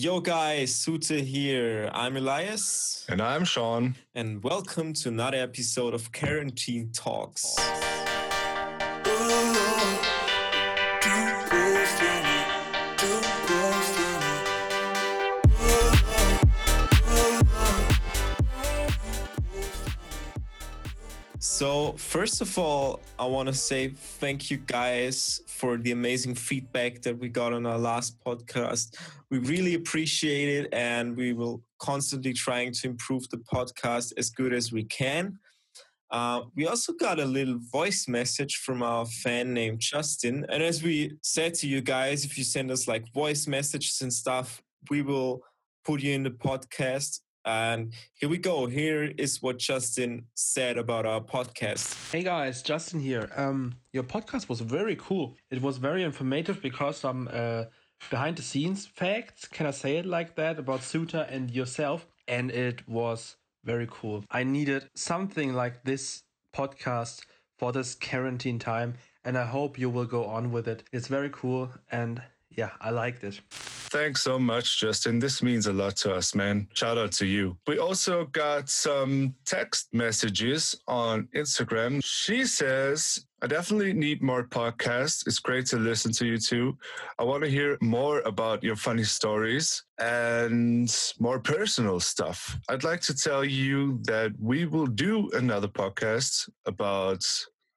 Yo guys, Zootah here. I'm Elias. And I'm Sean. And welcome to another episode of Quarantine Talks. So, first of all, I want to say thank you guys for the amazing feedback that we got on our last podcast. We really appreciate it, and we will constantly trying to improve the podcast as good as we can. Uh, we also got a little voice message from our fan named Justin. And as we said to you guys, if you send us like voice messages and stuff, we will put you in the podcast and here we go. Here is what Justin said about our podcast. Hey guys, Justin here. Um, your podcast was very cool. It was very informative because some uh, behind the scenes facts, can I say it like that, about Zootah and yourself. And it was very cool. I needed something like this podcast for this quarantine time. And I hope you will go on with it. It's very cool. And yeah, I liked it. Thanks so much, Justin. This means a lot to us, man. Shout out to you. We also got some text messages on Instagram. She says, I definitely need more podcasts. It's great to listen to you too. I want to hear more about your funny stories and more personal stuff. I'd like to tell you that we will do another podcast about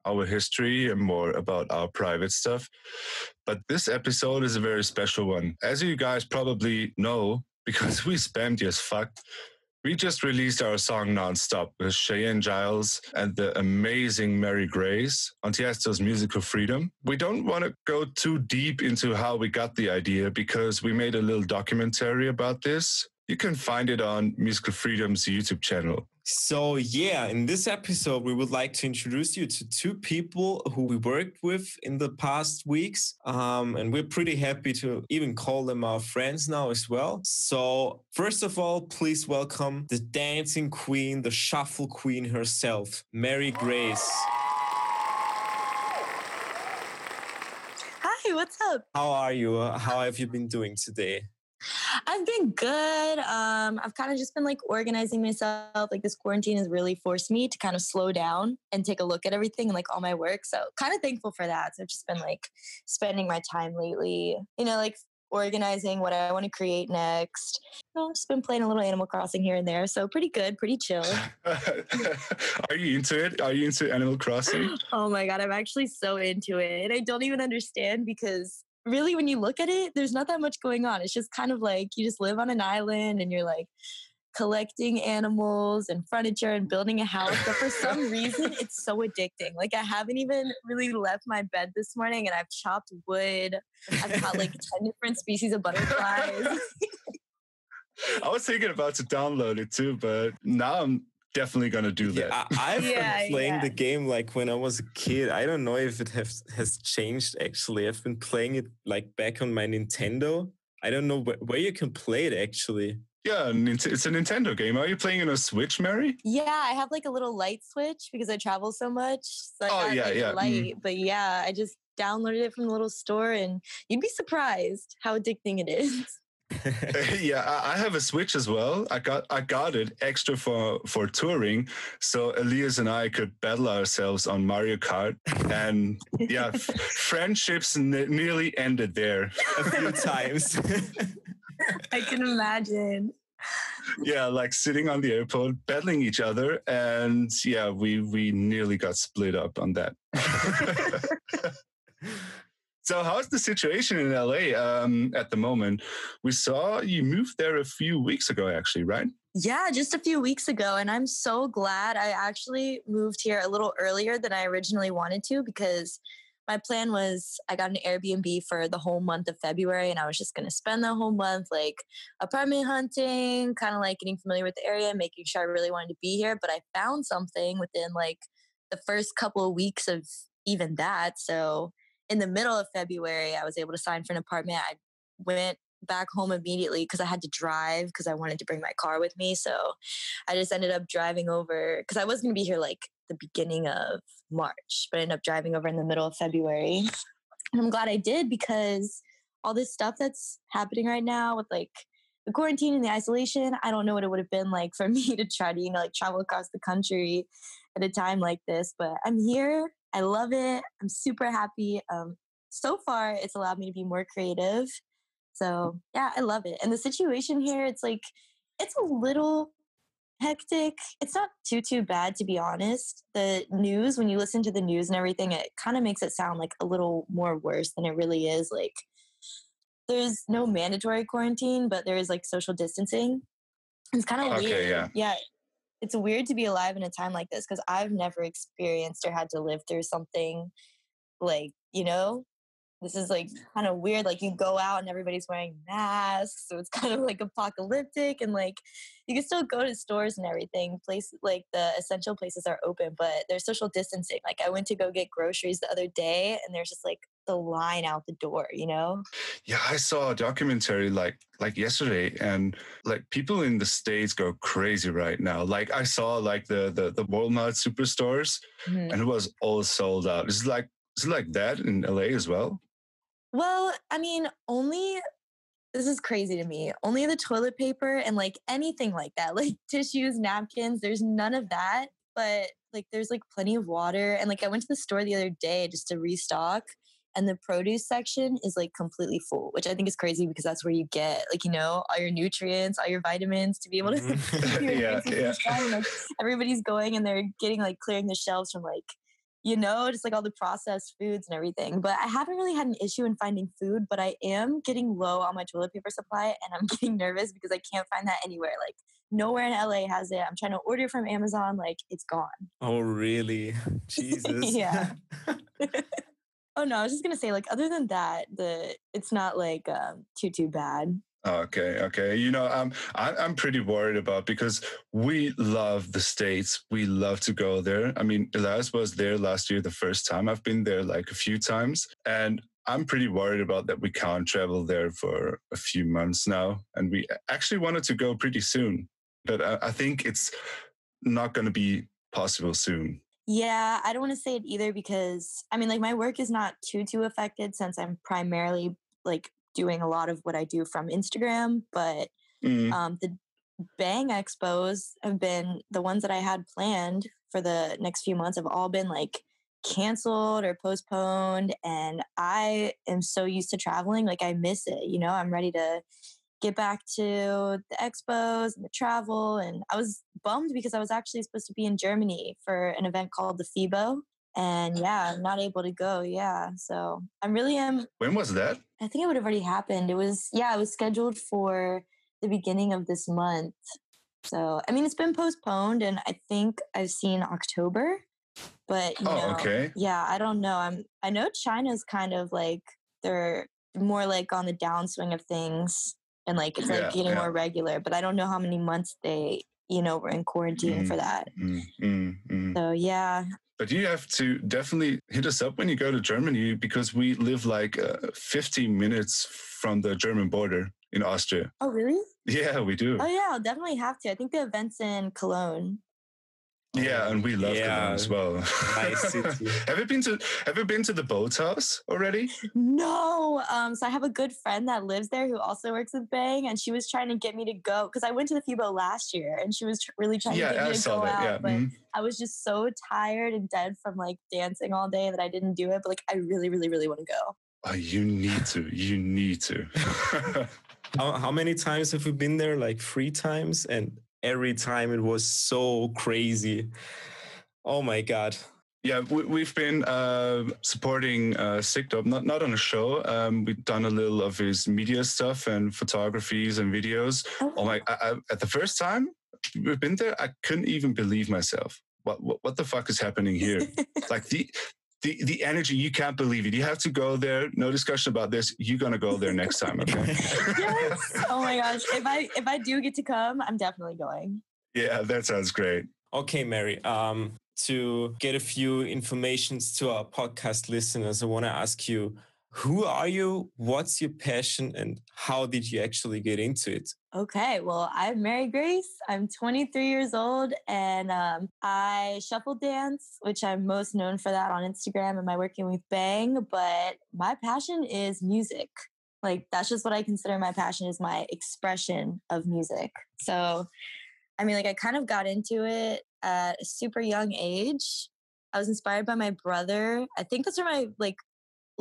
our history and more about our private stuff. But this episode is a very special one. As you guys probably know, because we spammed you as fuck, we just released our song Nonstop with Cheyenne Giles and the amazing Mary Grace on Tiësto's Musical Freedom. We don't want to go too deep into how we got the idea because we made a little documentary about this. You can find it on Musical Freedom's YouTube channel. So, yeah, in this episode, we would like to introduce you to two people who we worked with in the past weeks. Um, and we're pretty happy to even call them our friends now as well. So, first of all, please welcome the dancing queen, the shuffle queen herself, Mary Grace. Hi, what's up? How are you? How have you been doing today? I've been good. Um, I've kind of just been like organizing myself. Like this quarantine has really forced me to kind of slow down and take a look at everything and like all my work. So kind of thankful for that. So I've just been like spending my time lately, you know, like organizing what I want to create next. You know, just been playing a little Animal Crossing here and there. So pretty good, pretty chill. Are you into it? Are you into Animal Crossing? Oh my God, I'm actually so into it. And I don't even understand because really when you look at it there's not that much going on. It's just kind of like you just live on an island and you're like collecting animals and furniture and building a house but for some reason it's so addicting. Like i haven't even really left my bed this morning and i've chopped wood. I've got like 10 different species of butterflies. I was thinking about to download it too, but now I'm definitely gonna do that. Yeah, I, have yeah, been playing yeah. the game like when I was a kid. I don't know if it has has changed actually. I've been playing it like back on my Nintendo. I don't know wh- where you can play it actually. Yeah, it's a Nintendo game. Are you playing on a Switch, Mary? Yeah, I have like a little light switch because I travel so much. So oh yeah, like, yeah. Light, mm. but yeah, I just downloaded it from the little store, and you'd be surprised how addicting it is. yeah, I have a Switch as well. I got I got it extra for for touring, so Elias and I could battle ourselves on Mario Kart, and yeah, f- friendships n- nearly ended there a few times. I can imagine. Yeah, like sitting on the airport, battling each other, and yeah, we we nearly got split up on that. So, how's the situation in LA um, at the moment? We saw you moved there a few weeks ago, actually, right? Yeah, just a few weeks ago. And I'm so glad I actually moved here a little earlier than I originally wanted to because my plan was I got an Airbnb for the whole month of February and I was just going to spend the whole month like apartment hunting, kind of like getting familiar with the area, making sure I really wanted to be here. But I found something within like the first couple of weeks of even that. So, in the middle of February, I was able to sign for an apartment. I went back home immediately because I had to drive because I wanted to bring my car with me. So I just ended up driving over because I was going to be here like the beginning of March, but I ended up driving over in the middle of February. And I'm glad I did because all this stuff that's happening right now with like the quarantine and the isolation, I don't know what it would have been like for me to try to, you know, like travel across the country at a time like this. But I'm here. I love it. I'm super happy. Um, so far, it's allowed me to be more creative. So yeah, I love it. And the situation here, it's like, it's a little hectic. It's not too too bad to be honest. The news, when you listen to the news and everything, it kind of makes it sound like a little more worse than it really is. Like there's no mandatory quarantine, but there is like social distancing. It's kind of Okay, weird. yeah. yeah. It's weird to be alive in a time like this because I've never experienced or had to live through something like, you know, this is like mm. kind of weird. Like you go out and everybody's wearing masks, so it's kind of like apocalyptic. And like you can still go to stores and everything. Places like the essential places are open, but there's social distancing. Like I went to go get groceries the other day, and there's just like the line out the door. You know? Yeah, I saw a documentary like like yesterday, and like people in the states go crazy right now. Like I saw like the the the Walmart superstores, Mhm. and it was all sold out. it's like it's like that in LA as well? Well, I mean, only this is crazy to me. Only the toilet paper and like anything like that, like tissues, napkins, there's none of that. But like there's like plenty of water. And like I went to the store the other day just to restock. And the produce section is like completely full, which I think is crazy because that's where you get like, you know, all your nutrients, all your vitamins to be able to Mhm. Yeah, yeah. son, like, everybody's going and they're getting like clearing the shelves from like you know just like all the processed foods and everything but i haven't really had an issue in finding food but i am getting low on my toilet paper supply and i'm getting nervous because i can't find that anywhere like nowhere in la has it i'm trying to order from amazon like it's gone oh, really? Jesus. Yeah. Oh no i was just gonna say like other than that the it's not like um too too bad Okay, okay. You know, um, I, I'm pretty worried about because we love the states. We love to go there. I mean, Elias was there last year, the first time. I've been there like a few times, and I'm pretty worried about that. We can't travel there for a few months now, and we actually wanted to go pretty soon, but I, I think it's not going to be possible soon. Yeah, I don't want to say it either because I mean, like, my work is not too too affected since I'm primarily like doing a lot of what I do from Instagram. But Mm, um, the Bang Expos have been the ones that I had planned for the next few months have all been like canceled or postponed, and I am so used to traveling, like I miss it. You know, I'm ready to get back to the expos and the travel. And I was bummed because I was actually supposed to be in Germany for an event called the FIBO. And oh, yeah, I'm not able to go. Yeah. So I'm really am. when was that? I think it would have already happened. It was, yeah, it was scheduled for the beginning of this month. So, I mean, it's been postponed and I think I've seen October. But, you Oh, know, okay. yeah, I don't know. I'm, I know China's kind of like, they're more like on the downswing of things and like it's like Yeah, getting yeah. more regular, but I don't know how many months they, you know, were in quarantine for that. Mm, mm, mm. So, yeah, But you have to definitely hit us up when you go to Germany because we live like uh, 15 minutes from the German border in Austria. Oh, really? Yeah, we do. Oh, yeah, I'll definitely have to. I think the event's in Cologne. Yeah, and we love Yeah. Cologne as well. Nice city. have you been to Have you been to the Bootshaus already? No. Um, so I have a good friend that lives there who also works with Bang, and she was trying to get me to go because I went to the FIBO last year, and she was tr- really trying to Yeah, get me I to saw go that. out. Yeah. But mhm. I was just so tired and dead from like dancing all day that I didn't do it. But like, I really, really, really want to go. Oh, you need to. You need to. How, how many times have we been there? Like three times, and every time it was so crazy. Oh my god! Yeah, we, we've been uh, supporting uh, Sikdope, not not on a show. Um, we've done a little of his media stuff and photographies and videos. Oh my! I, I, at the first time we've been there, I couldn't even believe myself. What what, what the fuck is happening here? like the. The, the energy you can't believe it. You have to go there. No discussion about this. You're gonna go there next time, okay? yes. Oh my gosh. If I if I do get to come, I'm definitely going. yeah, that sounds great. Okay, Mary. Um, to get a few informations to our podcast listeners, I want to ask you: Who are you? What's your passion, and how did you actually get into it? Okay, well, I'm Mary Grace. I'm 23 years old and um, I shuffle dance, which I'm most known for that on Instagram and my working with Bang. But my passion is music. Like that's just what I consider my passion is my expression of music. So I mean like I kind of got into it at a super young age. I was inspired by my brother. I think that's where my like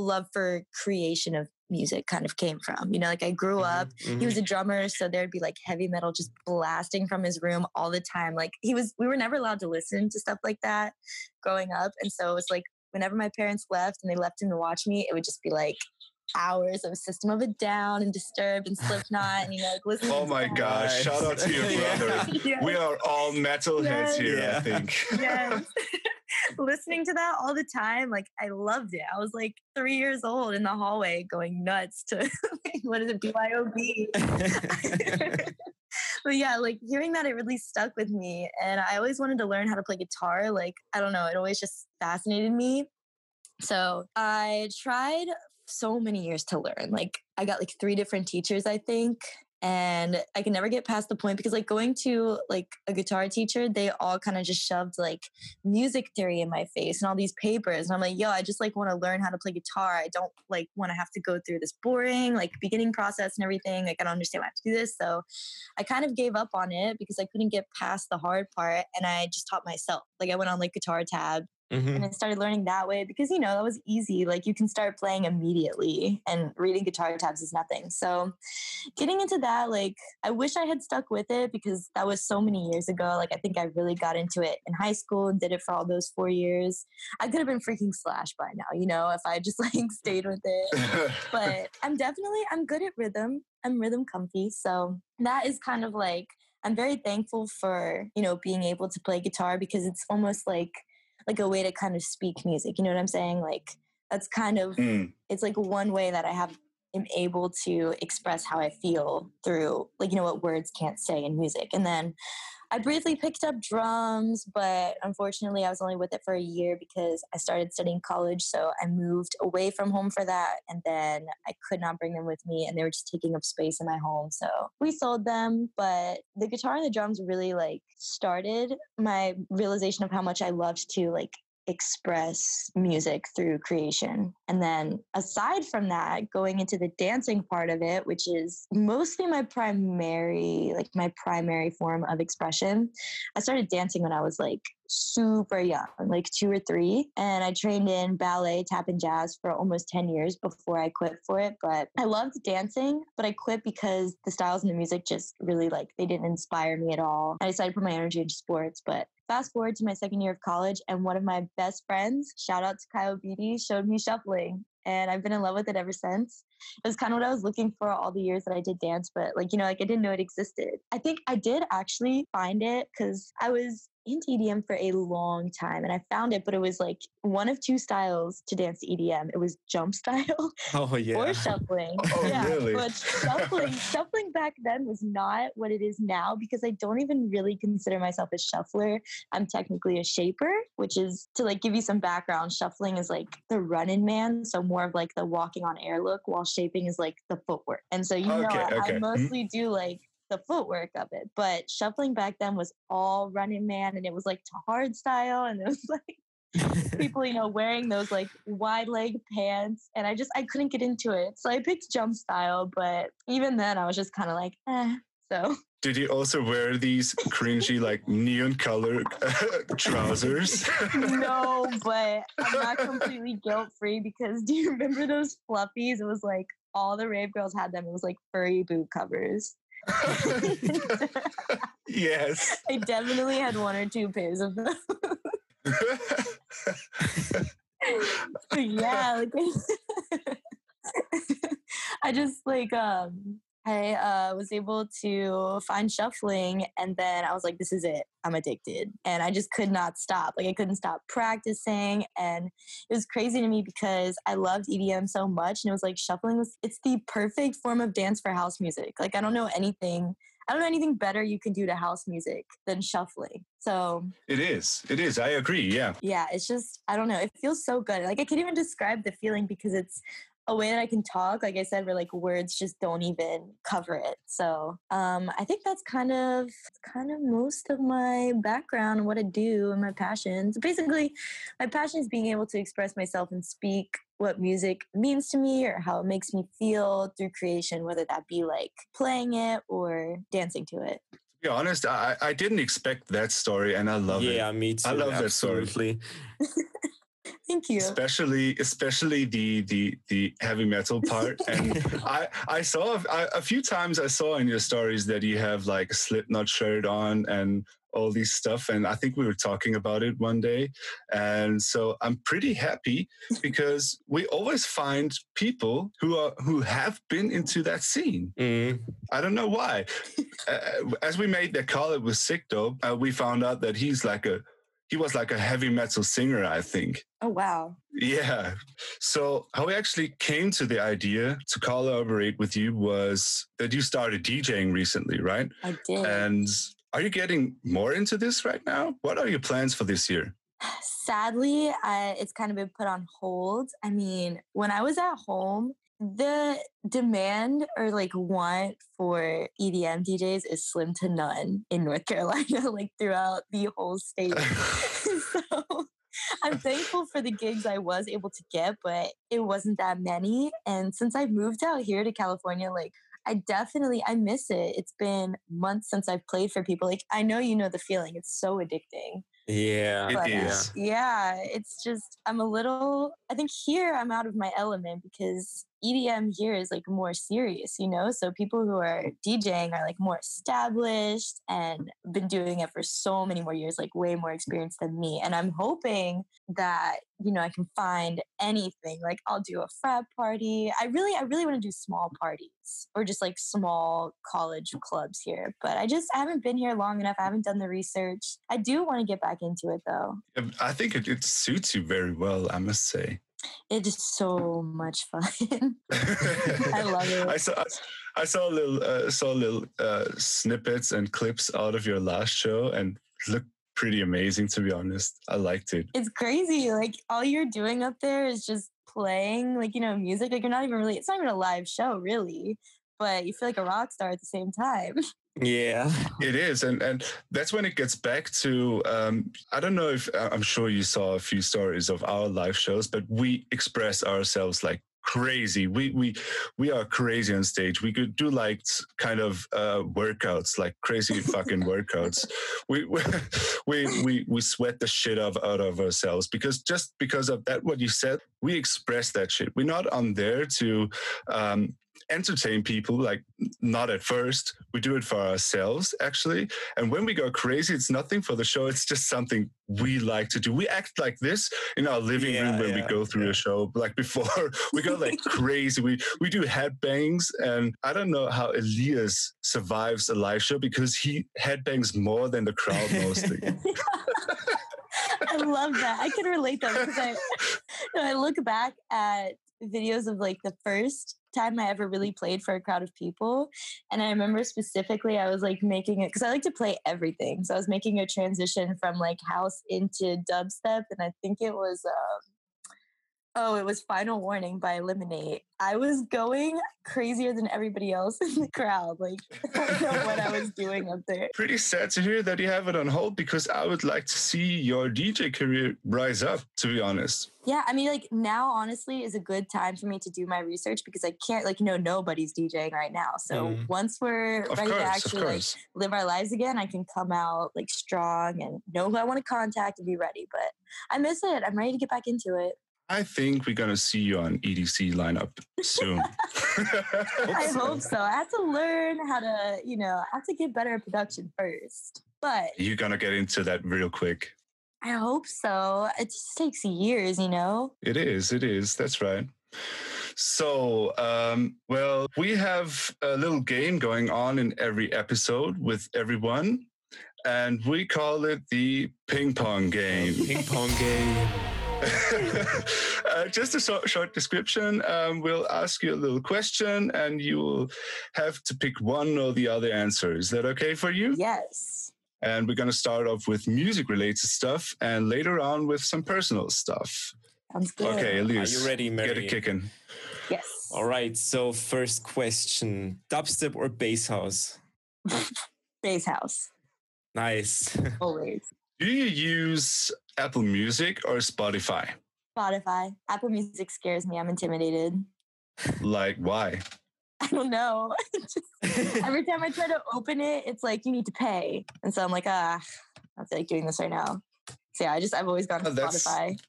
love for creation of music kind of came from. You know, like I grew up, mm-hmm, he was mm-hmm. a drummer, so there'd be like heavy metal just blasting from his room all the time. Like he was, we were never allowed to listen to stuff like that growing up. And so it was like whenever my parents left and they left him to watch me, it would just be like hours of System of a Down and Disturbed and Slipknot and you know, like listening. Oh my that. gosh! Shout out to your brother. Yes. We are all metalheads Yes. here, I think. yes. listening to that all the time like i loved it. I was like three years old in the hallway going nuts to what is it byob but yeah like hearing that it really stuck with me and i always wanted to learn how to play guitar like i don't know it always just fascinated me. So i tried so many years to learn like i got like three different teachers i think and i can never get past the point because like going to like a guitar teacher they all kind of just shoved like music theory in my face and all these papers and i'm like yo i just like want to learn how to play guitar. I don't like want to have to go through this boring like beginning process and everything. Like i don't understand why i have to do this. So i kind of gave up on it because i couldn't get past the hard part and i just taught myself. Like i went on like guitar tab Mhm. and I started learning that way because you know that was easy. Like you can start playing immediately, and reading guitar tabs is nothing. So, getting into that, like I wish I had stuck with it because that was so many years ago. Like I think I really got into it in high school and did it for all those four years. I could have been freaking Slash by now, you know, if I just like stayed with it. But I'm definitely I'm good at rhythm. I'm rhythm comfy, so that is kind of like I'm very thankful for you know being able to play guitar because it's almost like like a way to kind of speak music. You know what I'm saying? Like that's kind of Mm, it's like one way that I have am able to express how I feel through like you know what words can't say in music. And then I briefly picked up drums, but unfortunately I was only with it for a year because I started studying college, so I moved away from home for that and then I could not bring them with me and they were just taking up space in my home. So we sold them, but the guitar and the drums really like started my realization of how much I loved to like express music through creation. And then aside from that, going into the dancing part of it, which is mostly my primary, like my primary form of expression, I started dancing when I was like super young, like two or three. And I trained in ballet, tap, and jazz for almost 10 years before I quit for it. But I loved dancing, but I quit because the styles and the music just really like they didn't inspire me at all. I decided to put my energy into sports. But fast forward to my second year of college, and one of my best friends, shout out to Kyle Beatty, showed me shuffling. And I've been in love with it ever since. It was kind of what I was looking for all the years that I did dance, but like, you know, like I didn't know it existed. I think I did actually find it because I was into EDM for a long time and I found it, but it was like one of two styles to dance to EDM. It was jump style Oh yeah. or shuffling. Oh, yeah, really? but shuffling, shuffling back then was not what it is now because I don't even really consider myself a shuffler. I'm technically a shaper, which is to like give you some background. Shuffling is like the running man, so more of like the walking on air look, while shaping is like the footwork. And so you know, Okay, I, okay. I Mhm. mostly do like the footwork of it, but shuffling back then was all running man, and it was like to hard style, and it was like people, you know, wearing those like wide leg pants. And I just, I couldn't get into it. So I picked jump style, but even then I was just kind of like, eh. So Did you also wear these cringy, like neon color trousers? no, but I'm not completely guilt free because do you remember those fluffies? It was like all the rave girls had them. It was like furry boot covers. Yes. I definitely had one or two pairs of them. yeah, like I just like um I uh, was able to find shuffling, and then I was like, "This is it. I'm addicted," and I just could not stop. Like I couldn't stop practicing, and it was crazy to me because I loved EDM so much, and it was like shuffling was it's the perfect form of dance for house music. Like I don't know anything. I don't know anything better you can do to house music than shuffling. So It is. It is. I agree. Yeah. yeah, it's just I don't know. It feels so good. Like I can't even describe the feeling because it's a way that I can talk, like I said, where like words just don't even cover it. So um, I think that's kind of kind of most of my background and what I do and my passions. Basically, my passion is being able to express myself and speak what music means to me or how it makes me feel through creation, whether that be like playing it or dancing to it. To be honest, I, I didn't expect that story and I love it. yeah, me too. I love that story. absolutely. Thank you. especially especially the the the heavy metal part and i i saw I, a few times i saw in your stories that you have like a slipknot shirt on and all these stuff and i think we were talking about it one day and so i'm pretty happy because we always find people who are who have been into that scene Mm. I don't know why. uh, as we made the call it was Sikdope, uh, we found out that he's like a he was like a heavy metal singer, I think. Oh wow. Yeah. So how we actually came to the idea to collaborate with you was that you started DJing recently, right? I did. And are you getting more into this right now? What are your plans for this year? Sadly, I, it's kind of been put on hold. I mean, when I was at home, the demand or like want for EDM DJs is slim to none in North Carolina, like throughout the whole state. so I'm thankful for the gigs I was able to get, but it wasn't that many. And since I moved out here to California, like I definitely I miss it. It's been months since I've played for people. Like I know you know the feeling. It's so addicting. Yeah. It But uh, is. yeah, it's just I'm a little I think here I'm out of my element because EDM here is like more serious, you know? So people who are mm. DJing are like more established and been doing it for so many more years, like way more experience than me. And I'm hoping that, you know, I can find anything. Like I'll do a frat party. I really I really want to do small parties or just like small college clubs here. But I just I haven't been here long enough. I haven't done the research. I do want to get back into it though. I think it, it suits you very well, I must say. It is so much fun. I love it. I saw I saw little uh, saw little uh, snippets and clips out of your last show and looked pretty amazing to be honest. I liked it. it's crazy. Like all you're doing up there is just playing, like, you know, music. Like you're not even really, it's not even a live show, really, but you feel like a rock star at the same time. Yeah. It is, and and that's when it gets back to. Um, I don't know if I'm sure you saw a few stories of our live shows, but we express ourselves like crazy. We we we are crazy on stage. We could do like kind of uh, workouts, like crazy fucking workouts. We we we we we sweat the shit of out of ourselves because just because of that, what you said, we express that shit. We're not on there to. Um, entertain people like not at first. We do it for ourselves actually. And when we go crazy it's nothing for the show. It's just something we like to do. We act like this in our living room Yeah, when we go through yeah. a show like before. We go like crazy. We we do headbangs. And i don't know how elias survives a live show because he headbangs more than the crowd mostly. I love that. I can relate that because I, I look back at videos of like the first time I ever really played for a crowd of people. And I remember specifically, I was like making it because I like to play everything. So I was making a transition from like house into dubstep. And I think it was, um, oh, it was Final Warning by Eliminate. I was going crazier than everybody else in the crowd. Like, I don't know what I was doing up there. pretty sad to hear that you have it on hold because i would like to see your dj career rise up to be honest Yeah, I mean, like now, honestly, is a good time for me to do my research because I can't, like, you know, nobody's DJing right now. So Mm. once we're of ready to course of actually like live our lives again, I can come out like strong and know who I want to contact and be ready. But I miss it. I'm ready to get back into it. I think we're gonna see you on EDC lineup soon. I hope so. I have to learn how to, you know, I have to get better at production first. But You're gonna get into that real quick. I hope so. It just takes years, you know? It is, it is. That's right. So, um, well, we have a little game going on in every episode with everyone, and we call it the ping pong game. Ping pong game. uh, just a short, short description. Um, we'll ask you a little question, and you will have to pick one or the other answer. Is that okay for you? Yes. And we're going to start off with music related stuff and later on with some personal stuff. Sounds good. Okay, Are you ready, Mary? Get Mary? it kicking. Yes. All right. So first question: dubstep or bass house? Bass house. Nice. Always. Do you use Apple Music or Spotify? Spotify. Apple Music scares me. I'm intimidated. Like, why? I don't know. Just every time I try to open it, it's like you need to pay. And so I'm like, ah, I feel like doing this right now. So yeah, I just I've always gone to Oh, that's- Spotify.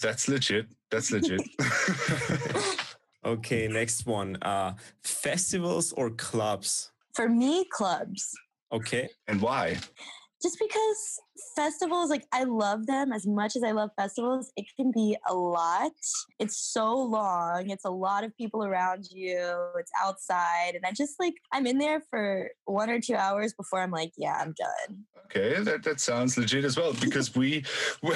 That's legit. That's legit. okay. Next one: uh, festivals or clubs? For me, clubs. Okay. and why? Just because festivals like i love them as much as i love festivals it can be a lot it's so long it's a lot of people around you it's outside and i just like i'm in there for one or two hours before i'm like yeah i'm done Okay, that, that sounds legit as well because we we,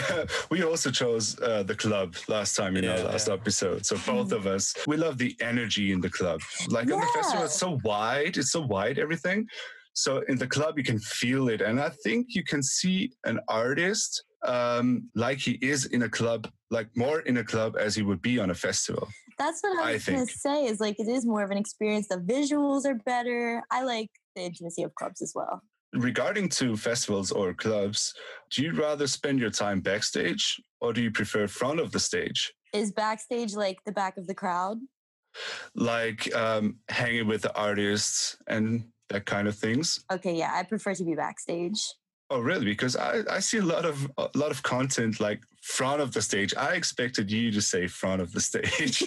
we also chose uh, the club last time in our last yeah. episode. So both of us we love the energy in the club. Like on the festival, it's so wide, it's so wide everything. So in the club you can feel it, and I think you can see an artist um, like he is in a club, like more in a club as he would be on a festival. that's what i I was gonna say is like it is more of an experience. The visuals are better. I like the intimacy of clubs as well. Regarding to festivals or clubs, do you rather spend your time backstage or do you prefer front of the stage? is backstage like the back of the crowd? Like um, hanging with the artists and that kind of things. okay yeah i prefer to be backstage Oh, really? Because I, I see a lot of a lot of content like front of the stage. I expected you to say front of the stage.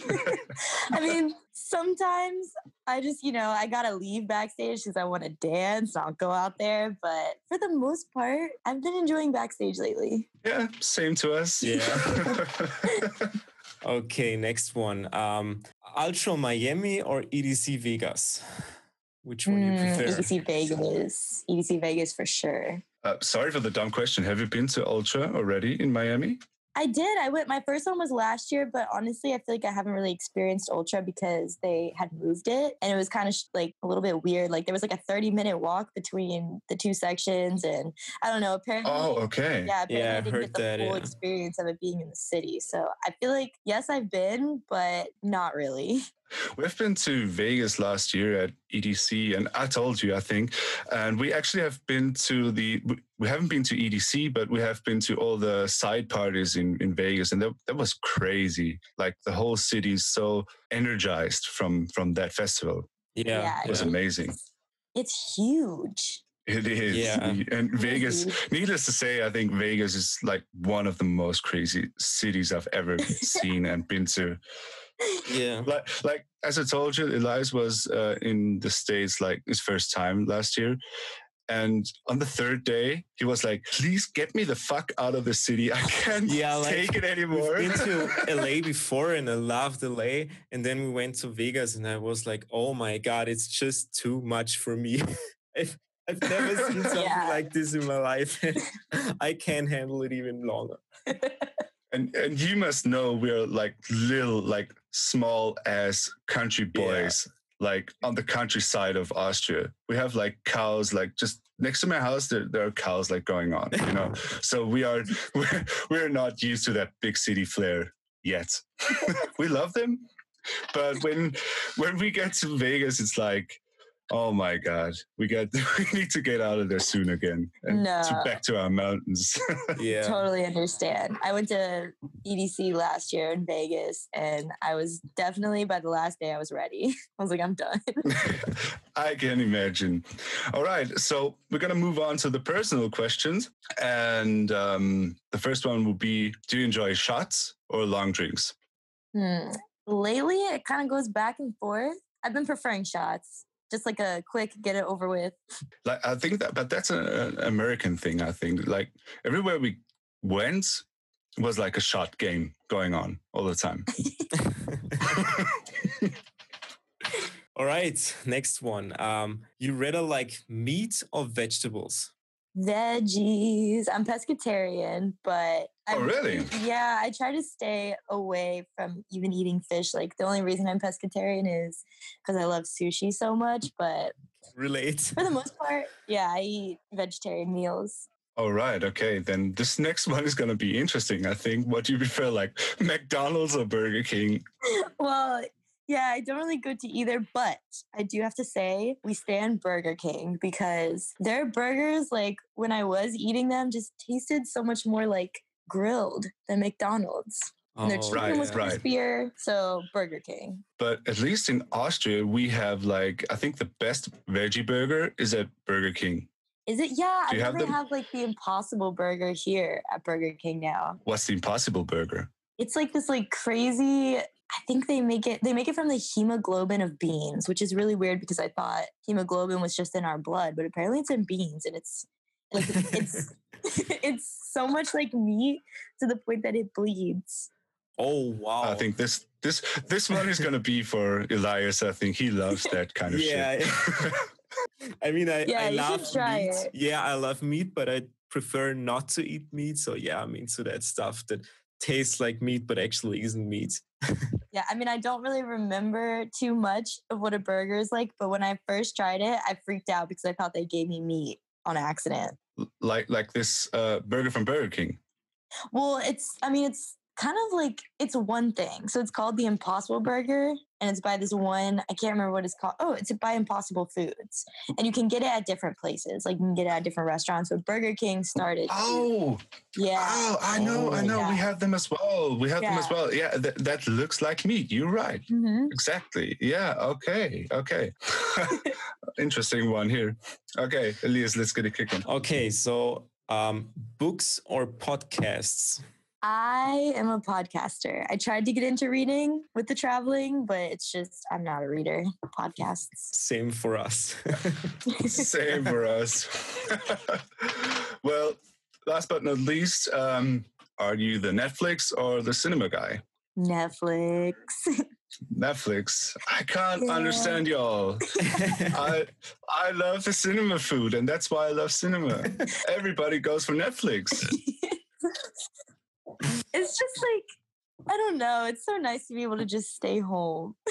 I mean, sometimes I just, you know, I gotta leave backstage because I want to dance. I'll go out there, but for the most part, I've been enjoying backstage lately. yeah, same to us. Yeah. Okay. Next one: um, Ultra Miami or EDC Vegas? Which one do you Mm, prefer? EDC Vegas, EDC Vegas for sure. uh, sorry for the dumb question. Have you been to Ultra already in Miami? I did. I went. My first one was last year, but honestly, I feel like I haven't really experienced Ultra because they had moved it, and it was kind of sh- like a little bit weird. Like there was like a thirty minute walk between the two sections, and I don't know. Apparently, Oh, okay. Yeah, apparently Yeah, I I've didn't heard get the that, full yeah. experience of it being in the city. So I feel like yes, I've been, but not really. We've been to Vegas last year at EDC, and I told you, I think, and we actually have been to the. we- We haven't been to EDC, but we have been to all the side parties in in Vegas, and that that was crazy. Like the whole city is so energized from from that festival. Yeah, It was Yeah. amazing. It's huge. It is, Yeah. and Vegas. Needless to say, I think Vegas is like one of the most crazy cities I've ever seen and been to. Yeah. like like as I told you, Elias was uh, in the states like his first time last year, and on the third day he was like, "Please get me the fuck out of the city. I can't Yeah, like, take it anymore." We've anymore." been to LA before and I loved LA. And then we went to Vegas and I was like, oh my God, it's just too much for me. I've, I've never seen something Yeah. like this in my life. I can't handle it even longer. and and you must know we're like little like small ass country Yeah. boys. Like on the countryside of Austria, we have like cows. Like just next to my house, there, there are cows like going on. You know, so we are we're, we're not used to that big city flair yet. we love them, but when when we get to Vegas, it's like, oh my god, we got we need to get out of there soon again and to back to our mountains. Yeah. Totally understand. I went to EDC last year in Vegas, and I was definitely by the last day I was ready. I was like, I'm done. I can imagine. All right, so we're gonna move on to the personal questions, and um, the first one will be: Do you enjoy shots or long drinks? Hmm. Lately, it kind of goes back and forth. I've been preferring shots, just like a quick get it over with. Like I think that, but that's an, an American thing. I think like everywhere we went was like a shot game going on all the time. All right. Next one. Um, you rather like meat or vegetables? Veggies. I'm pescatarian, but Oh, really? Yeah, I try to stay away from even eating fish. Like the only reason I'm pescatarian is because I love sushi so much. But Relate. for the most part, yeah, I eat vegetarian meals. All right, okay. Then this next one is gonna be interesting. I think. What do you prefer, like McDonald's or Burger King? well, Yeah, I don't really go to either, but I do have to say we stand Burger King because their burgers, like when I was eating them, just tasted so much more like grilled than McDonald's. And their Oh, chicken right, was right. crispier, so Burger King. But at least in Austria, we have like I think the best veggie burger is at Burger King. Is it? Yeah, Do I have they have like the Impossible Burger here at Burger King now. What's the Impossible Burger? It's like this like crazy. I think they make it. They make it from the hemoglobin of beans, which is really weird because I thought hemoglobin was just in our blood, but apparently it's in beans, and it's like it's it's so much like meat to the point that it bleeds. oh wow. I think this this this one is gonna be for Elias. I think he loves that kind of yeah. shit. I mean, I, Yeah, I you love try meat. it. Yeah, I love meat, but I prefer not to eat meat. So yeah, I'm into that stuff that tastes like meat but actually isn't meat. Yeah, I mean, I don't really remember too much of what a burger is like, but when I first tried it, I freaked out because I thought they gave me meat on accident. Like like this uh, burger from Burger King. Well, it's, I mean, it's kind of like, it's one thing. So it's called the Impossible Burger, and it's by this one, I can't remember what it's called. Oh, it's by Impossible Foods. And you can get it at different places. Like you can get it at different restaurants. But Burger King started. Oh, yeah. oh, I know, I know. We have them as well. We have them as well. Yeah, th- that looks like meat. You're right. hmm Exactly. Yeah. Okay. Okay. Interesting one here. Okay, Elias, let's get it kicking. Okay, so um, books or podcasts? I am a podcaster. I tried to get into reading with the traveling, but it's just, I'm not a reader. Podcasts. Same for us. Same for us. well, last but not least, um, are you the Netflix or the cinema guy? Netflix. Netflix. I can't Yeah. understand y'all. I I love the cinema food, and that's why I love cinema. Everybody goes for Netflix. It's just like, I don't know. It's so nice to be able to just stay home.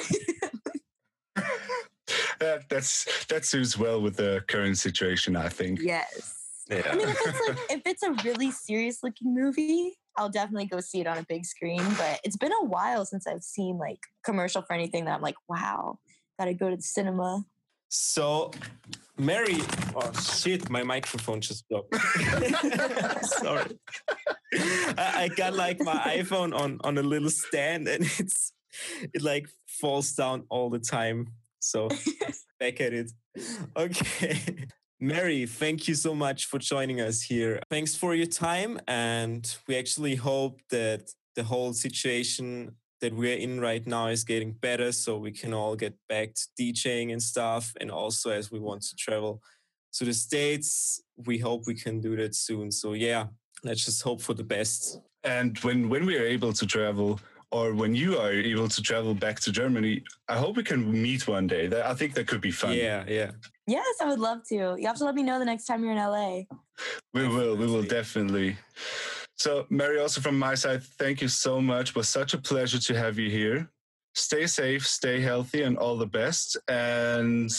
that that's that suits well with the current situation, I think. Yes. I mean, if it's like if it's a really serious looking movie, I'll definitely go see it on a big screen. But it's been a while since I've seen like commercial for anything that I'm like, wow, gotta go to the cinema. So, Mary, oh shit, my microphone just broke. Sorry. I, I got like my iPhone on on a little stand and it's it like falls down all the time. So back at it. Okay. Mary, thank you so much for joining us here. Thanks for your time. And we actually hope that the whole situation that we're in right now is getting better so we can all get back to DJing and stuff. And also, as we want to travel to the States, we hope we can do that soon. So, yeah, let's just hope for the best. And when when we are able to travel, or when you are able to travel back to Germany, I hope we can meet one day. That I think that could be fun. Yeah, yeah. Yes, I would love to. You have to let me know the next time you're in LA. We will. We will Definitely. So, Mary, also from my side, thank you so much. It was such a pleasure to have you here. Stay safe, stay healthy, and all the best. And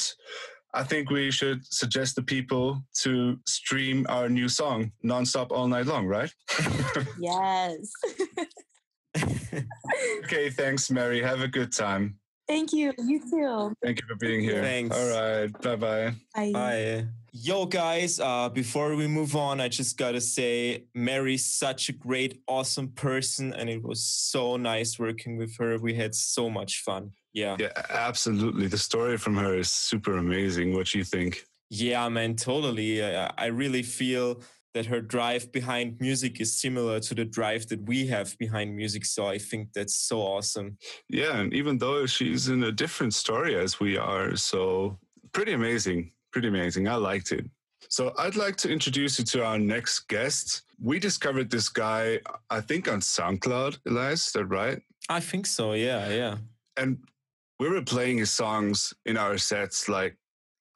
I think we should suggest the people to stream our new song nonstop all night long, right? Yes. okay, thanks, Mary. Have a good time. Thank you. You too. Thank you for being here. Thanks. All right. Bye bye. Bye. Bye. Yo, guys, uh, before we move on, I just gotta say, Mary's such a great, awesome person, and it was so nice working with her. We had so much fun. Yeah. Yeah, absolutely. The story from her is super amazing. What do you think? Yeah, man, totally. I, I really feel that her drive behind music is similar to the drive that we have behind music. So I think that's so awesome. Yeah, and even though she's in a different story as we are, so pretty amazing. Pretty amazing. I liked it. So I'd like to introduce you to our next guest. We discovered this guy, I think, on SoundCloud, Elias, is that right? I think so. Yeah, yeah. And we were playing his songs in our sets like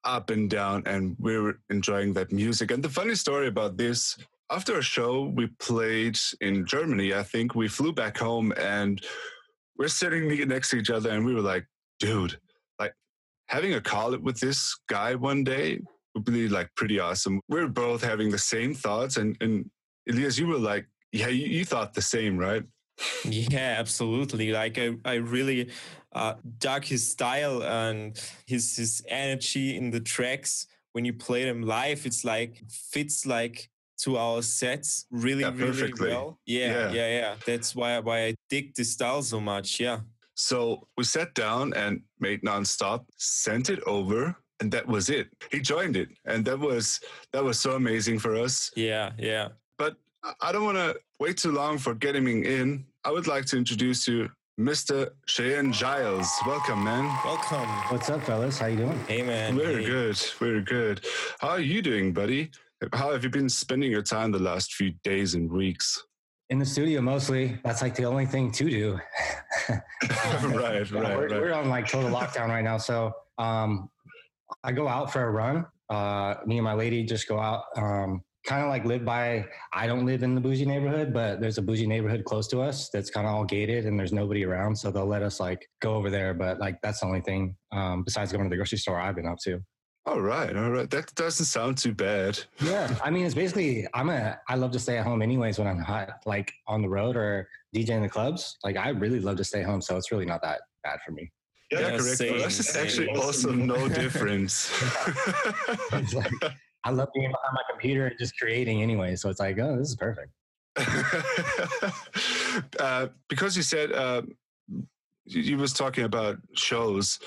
up and down, and we were enjoying that music. And the funny story about this, after a show we played in Germany, I think we flew back home and we're sitting next to each other, and we were like, dude, like having a call with this guy one day would be like pretty awesome. We are both having the same thoughts, and, and Elias, you were like, yeah, you, you thought the same, right? Yeah, absolutely. Like I, I really uh, dug his style and his his energy in the tracks when you play them live. It's like fits like to our sets really Yeah, really perfectly. well. Yeah, Yeah. yeah, yeah, That's why why I dig this style so much. Yeah. So we sat down and made nonstop, sent it over, and that was it. He joined it, and that was that was so amazing for us. Yeah, yeah. But I- don't want to wait too long for getting him in. I would like to introduce you, Mr. Cheyenne Giles. Welcome, man. Welcome. What's up, fellas? How you doing? Hey man. Very hey. good, very good. How are you doing, buddy? How have you been spending your time the last few days and weeks? In the studio mostly. That's like the only thing to do. right, Yeah, right, we're, right. we're on like total lockdown right now. So um, I go out for a run. Uh, me and my lady just go out. Um, kind of like live by. I don't live in the bougie neighborhood, but there's a bougie neighborhood close to us that's kind of all gated and there's nobody around. So they'll let us like go over there. But like that's the only thing um, besides going to the grocery store I've been up to. All right, all right. That doesn't sound too bad. Yeah, I mean, it's basically I'm a I love to stay at home anyways when I'm hot, like on the road or DJing the clubs. Like I really love to stay home, so it's really not that bad for me. Yeah, Yeah, correct. For same, us, it's same. actually also no difference. It's like, I love being behind my computer and just creating anyway. So it's like, oh, this is perfect. uh, because you said uh, you, was talking about shows.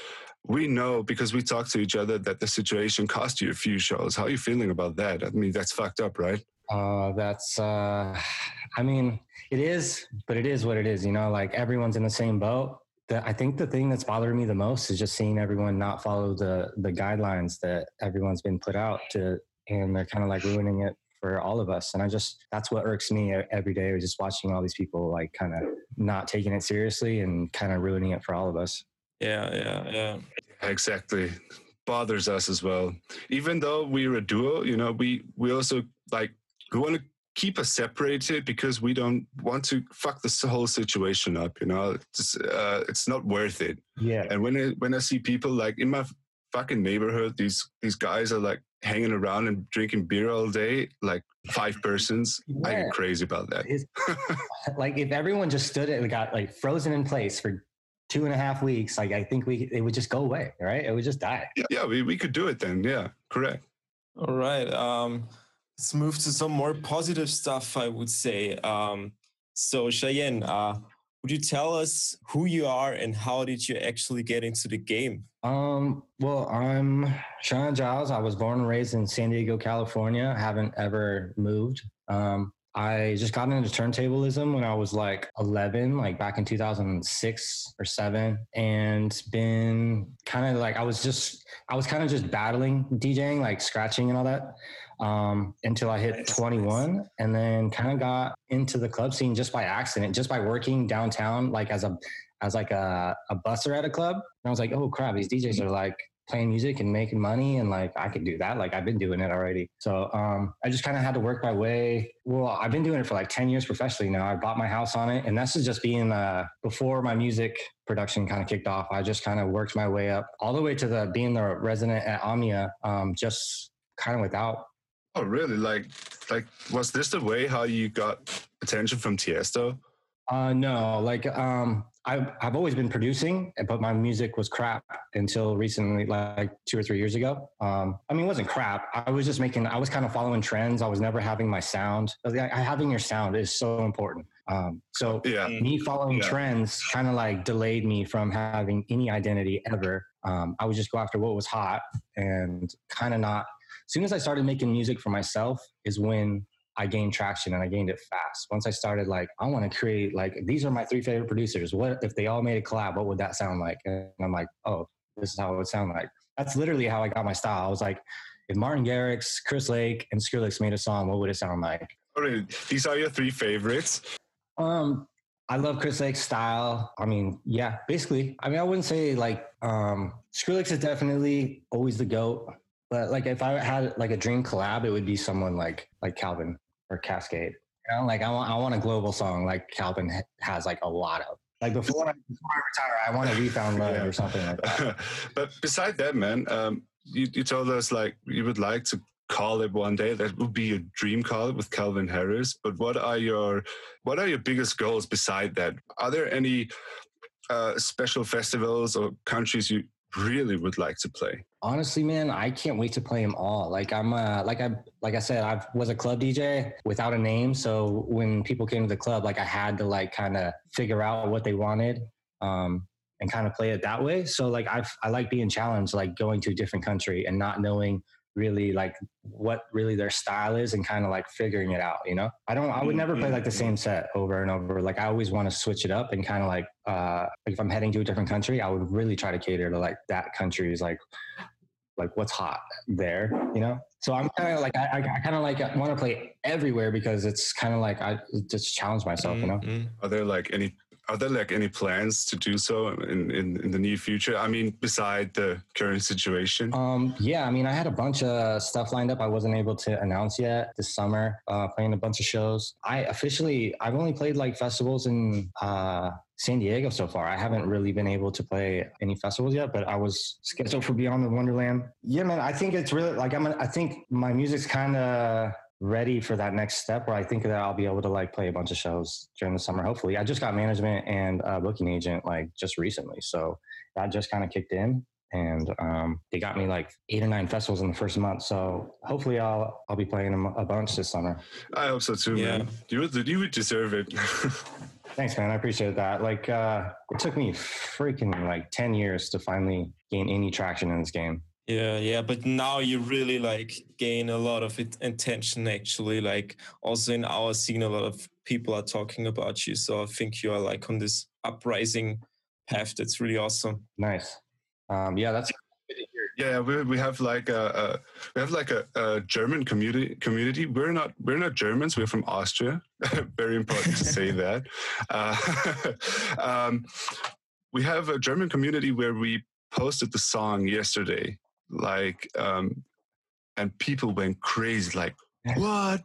We know because we talked to each other that the situation cost you a few shows. How are you feeling about that? I mean, that's fucked up, right? Uh, that's uh, I mean, it is, but it is what it is. You know, like everyone's in the same boat. The, I think the thing that's bothering me the most is just seeing everyone not follow the the guidelines that everyone's been put out to, and they're kind of like ruining it for all of us. And I just that's what irks me every day, is just watching all these people like kind of not taking it seriously and kind of ruining it for all of us. Yeah, yeah, yeah. Exactly. Bothers us as well. Even though we're a duo, you know, we we also like we want to keep us separated because we don't want to fuck this whole situation up. You know, it's uh, it's not worth it. Yeah, And when I when I see people like in my fucking neighborhood, these these guys are like hanging around and drinking beer all day, like five persons. I get crazy about that. Like if everyone just stood it and got like frozen in place for two and a half weeks, like I think we it would just go away, right? It would just die. Yeah, yeah, we, we could do it then. Yeah, correct. All right. Um, let's move to some more positive stuff. I would say. Um, so Cheyenne, uh, would you tell us who you are and how did you actually get into the game? Um, well, I'm Sean Giles. I was born and raised in San Diego, California. I haven't ever moved. Um, I just got into turntablism when I was like 11, like back in 2006 or seven, and been kind of like, I was just, I was kind of just battling DJing, like scratching and all that, um, until I hit Nice, 21 and then kind of got into the club scene just by accident, just by working downtown, like as a, as like a, a busser at a club. And I was like, oh crap, these DJs are like playing music and making money and like I could do that. Like I've been doing it already. So um I just kind of had to work my way. Well, I've been doing it for like 10 years professionally now. I bought my house on it. And that's just being uh before my music production kind of kicked off. I just kind of worked my way up all the way to the being the resident at Omnia, um, just kind of without Oh, really? Like, like, was this the way how you got attention from Tiësto? Uh, no, like um, I've I've always been producing, but my music was crap until recently, like two or three years ago. Um, I mean, it wasn't crap. I was just making. I was kind of following trends. I was never having my sound. Like, having your sound is so important. Um, so Yeah, me following Yeah. trends kind of like delayed me from having any identity ever. Um, I would just go after what was hot and kind of not. As soon as I started making music for myself, is when I gained traction and I gained it fast. Once I started like, I want to create like these are my three favorite producers. What if they all made a collab? What would that sound like? And I'm like, oh, this is how it would sound like. That's literally how I got my style. I was like, if Martin Garrix, Chris Lake, and Skrillex made a song, what would it sound like? Oh, really? These are your three favorites. Um, I love Chris Lake's style. I mean, yeah, basically. I mean, I wouldn't say like um Skrillex is definitely always the goat, but like if I had like a dream collab, it would be someone like like Calvin or Kaskade. You know, like I want I want a global song like Calvin has like a lot of. Like before I, before I retire, I want a We Found Love Yeah. or something like that. but beside that, man, um, you, you told us like you would like to call it one day. That would be your dream call with Calvin Harris. But what are your what are your biggest goals beside that? Are there any uh, special festivals or countries you really would like to play? Honestly, man, I can't wait to play them all. Like I'm, uh, like I, like I said, I was a club DJ without a name. So when people came to the club, like I had to like kind of figure out what they wanted, um, and kind of play it that way. So like I, I like being challenged, like going to a different country and not knowing really like what really their style is and kind of like figuring it out you know? I don't i would never play like the same set over and over. Like i always want to switch it up and kind of like uh like if i'm heading to a different country i would really try to cater to like that country's like like what's hot there you know? So i'm kind of like i, I kind of like want to play everywhere because it's kind of like i just challenge myself you know? Mhm. Are there like any are there like any plans to do so in, in, in the near future? I mean, beside the current situation? Um, yeah, I mean, I had a bunch of stuff lined up. I wasn't able to announce yet this summer, uh, playing a bunch of shows. I officially, I've only played like festivals in uh, San Diego so far. I haven't really been able to play any festivals yet, but I was scheduled for Beyond the Wonderland. Yeah, man, I think it's really like I'm. I think my music's kind of ready for that next step where I think that I'll be able to like play a bunch of shows during the summer. Hopefully, I just got management and a booking agent like just recently, so that just kind of kicked in and um, they got me like eight or nine festivals in the first month. So hopefully, I'll I'll be playing them a bunch this summer. I hope so too, Yeah. man. You would, you would deserve it. Thanks, man. I appreciate that. Like, uh, it took me freaking like ten years to finally gain any traction in this game. Yeah, yeah, but now you really like gain a lot of it, attention. Actually, like also in our scene, a lot of people are talking about you. So I think you are like on this uprising path. That's really awesome. Nice. Um, yeah, that's yeah, we, we have like a, a we have like a, a German community community. We're not we're not Germans. We're from Austria. Very important to say that. Uh, um, we have a German community where we posted the song yesterday, like, um, and people went crazy. Like, what?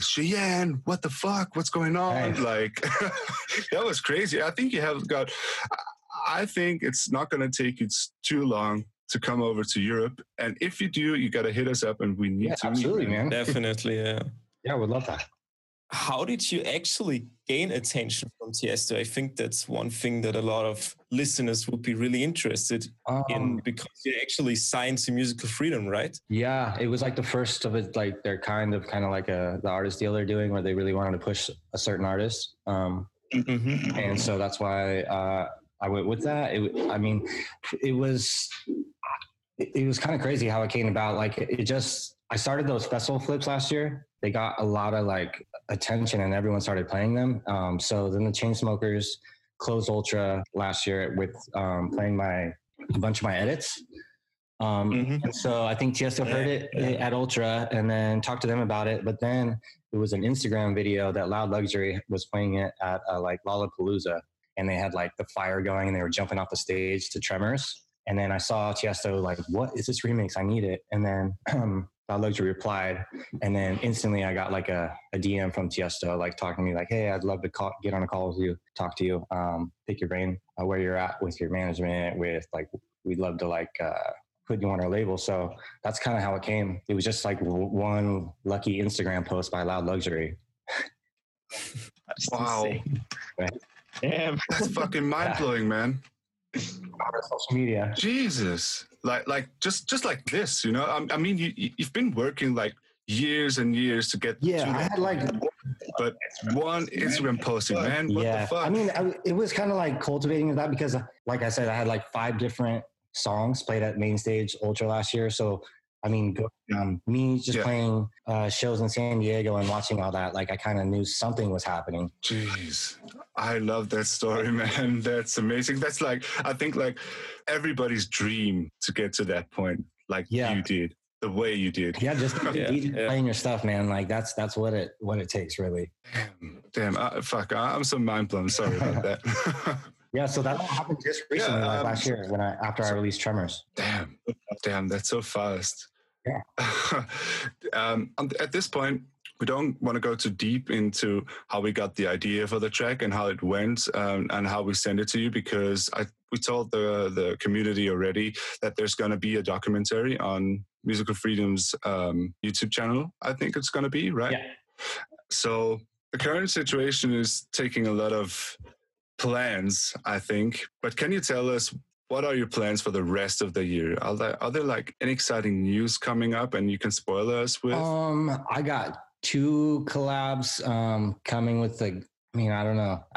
Cheyenne, what the fuck? What's going on? Nice. Like, that was crazy. I think you have got. I think it's not going to take you too long to come over to Europe. And if you do, you got to hit us up, and we need yeah, to meet, absolutely, man. Definitely, yeah. Yeah, I would love that. How did you actually gain attention from Tiësto? I think that's one thing that a lot of listeners would be really interested in Um, because you actually signed to Musical Freedom, right? yeah, it was like the first of it, like they're kind of kind of like a the artist deal they're doing where they really wanted to push a certain artist. Um, Mm-hmm. and so that's why uh, I went with that. It, I mean, it was it, was kind of crazy how it came about. Like it just I started those festival flips last year. They got a lot of like attention, and everyone started playing them. Um, so then the Chainsmokers closed Ultra last year with um, playing my a bunch of my edits. Um, Mhm. and so I think Tiësto heard it Yeah. at Ultra and then talked to them about it. But then it was an Instagram video that Loud Luxury was playing it at uh, like Lollapalooza, and they had like the fire going and they were jumping off the stage to Tremors. And then I saw Tiësto like, "What is this remix? I need it." And then um, Loud Luxury replied, and then instantly I got like a, a DM from Tiësto, like talking to me like, "Hey, I'd love to call, get on a call with you, talk to you, um, pick your brain, uh, where you're at with your management, with like, we'd love to like." Uh, put you on our label so that's kind of how it came. It was just like w- one lucky Instagram post by Loud Luxury. Wow, Damn. that's fucking mind blowing, man. Social media. Jesus, like like just just like this, you know. I, I mean, you you- you've been working like years and years to get Yeah, to I had like but one Instagram posting, man. What yeah. the fuck? I mean, I, it was kind of like cultivating that because, like I said, I had like five different songs played at main stage Ultra last year. So, I mean, um, me just Yeah. playing uh, shows in San Diego and watching all that, like I kind of knew something was happening. Jeez, I love that story, man. That's amazing. That's like I think like everybody's dream to get to that point, like Yeah. you did, the way you did. Yeah, just Yeah, yeah. playing your stuff, man. Like that's that's what it what it takes, really. Damn, damn uh, fuck, I- I'm so mind blown. Sorry about that. Yeah, so that happened just recently, Yeah, like um, last year when I after I released Tremors. damn, damn, that's so fast. Yeah. um, at this point, we don't want to go too deep into how we got the idea for the track and how it went um, and how we sent it to you because I we told the the community already that there's going to be a documentary on Musical Freedom's um, YouTube channel. I think it's going to be right. Yeah. So the current situation is taking a lot of plans, I think. But can you tell us what are your plans for the rest of the year? Are there, are there like any exciting news coming up and you can spoil us with? Um, I got two collabs um coming with the. I mean, I don't know.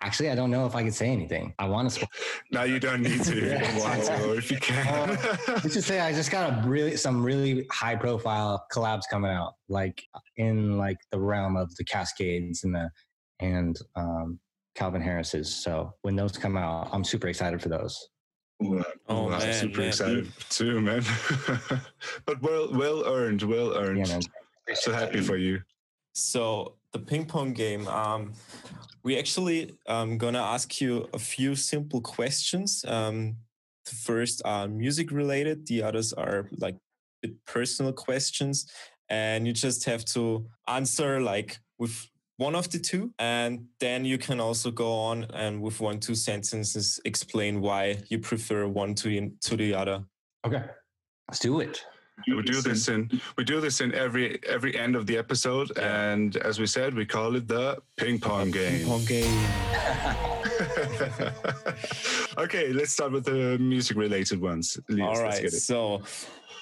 Actually, I don't know if I could say anything. I want to. no, you don't need to. if you to, if you can. Let's just say I just got a really some really high profile collabs coming out, like in like the realm of the Kaskades and the and um Calvin Harris's. So when those come out, I'm super excited for those. Wow. Oh, I'm man, super man. excited too, man. but well, well earned, well earned. Yeah, so happy for you. So the ping pong game. Um, we actually um gonna ask you a few simple questions. Um, the first are music related. The others are like bit personal questions, and you just have to answer like with one of the two, and then you can also go on and with one two sentences explain why you prefer one to in, to the other. Okay, let's do it. We do this in we do this in every every end of the episode, Yeah. and as we said, we call it the ping pong game. Ping pong game. okay, let's start with the music related ones. Elias, All let's get it. So,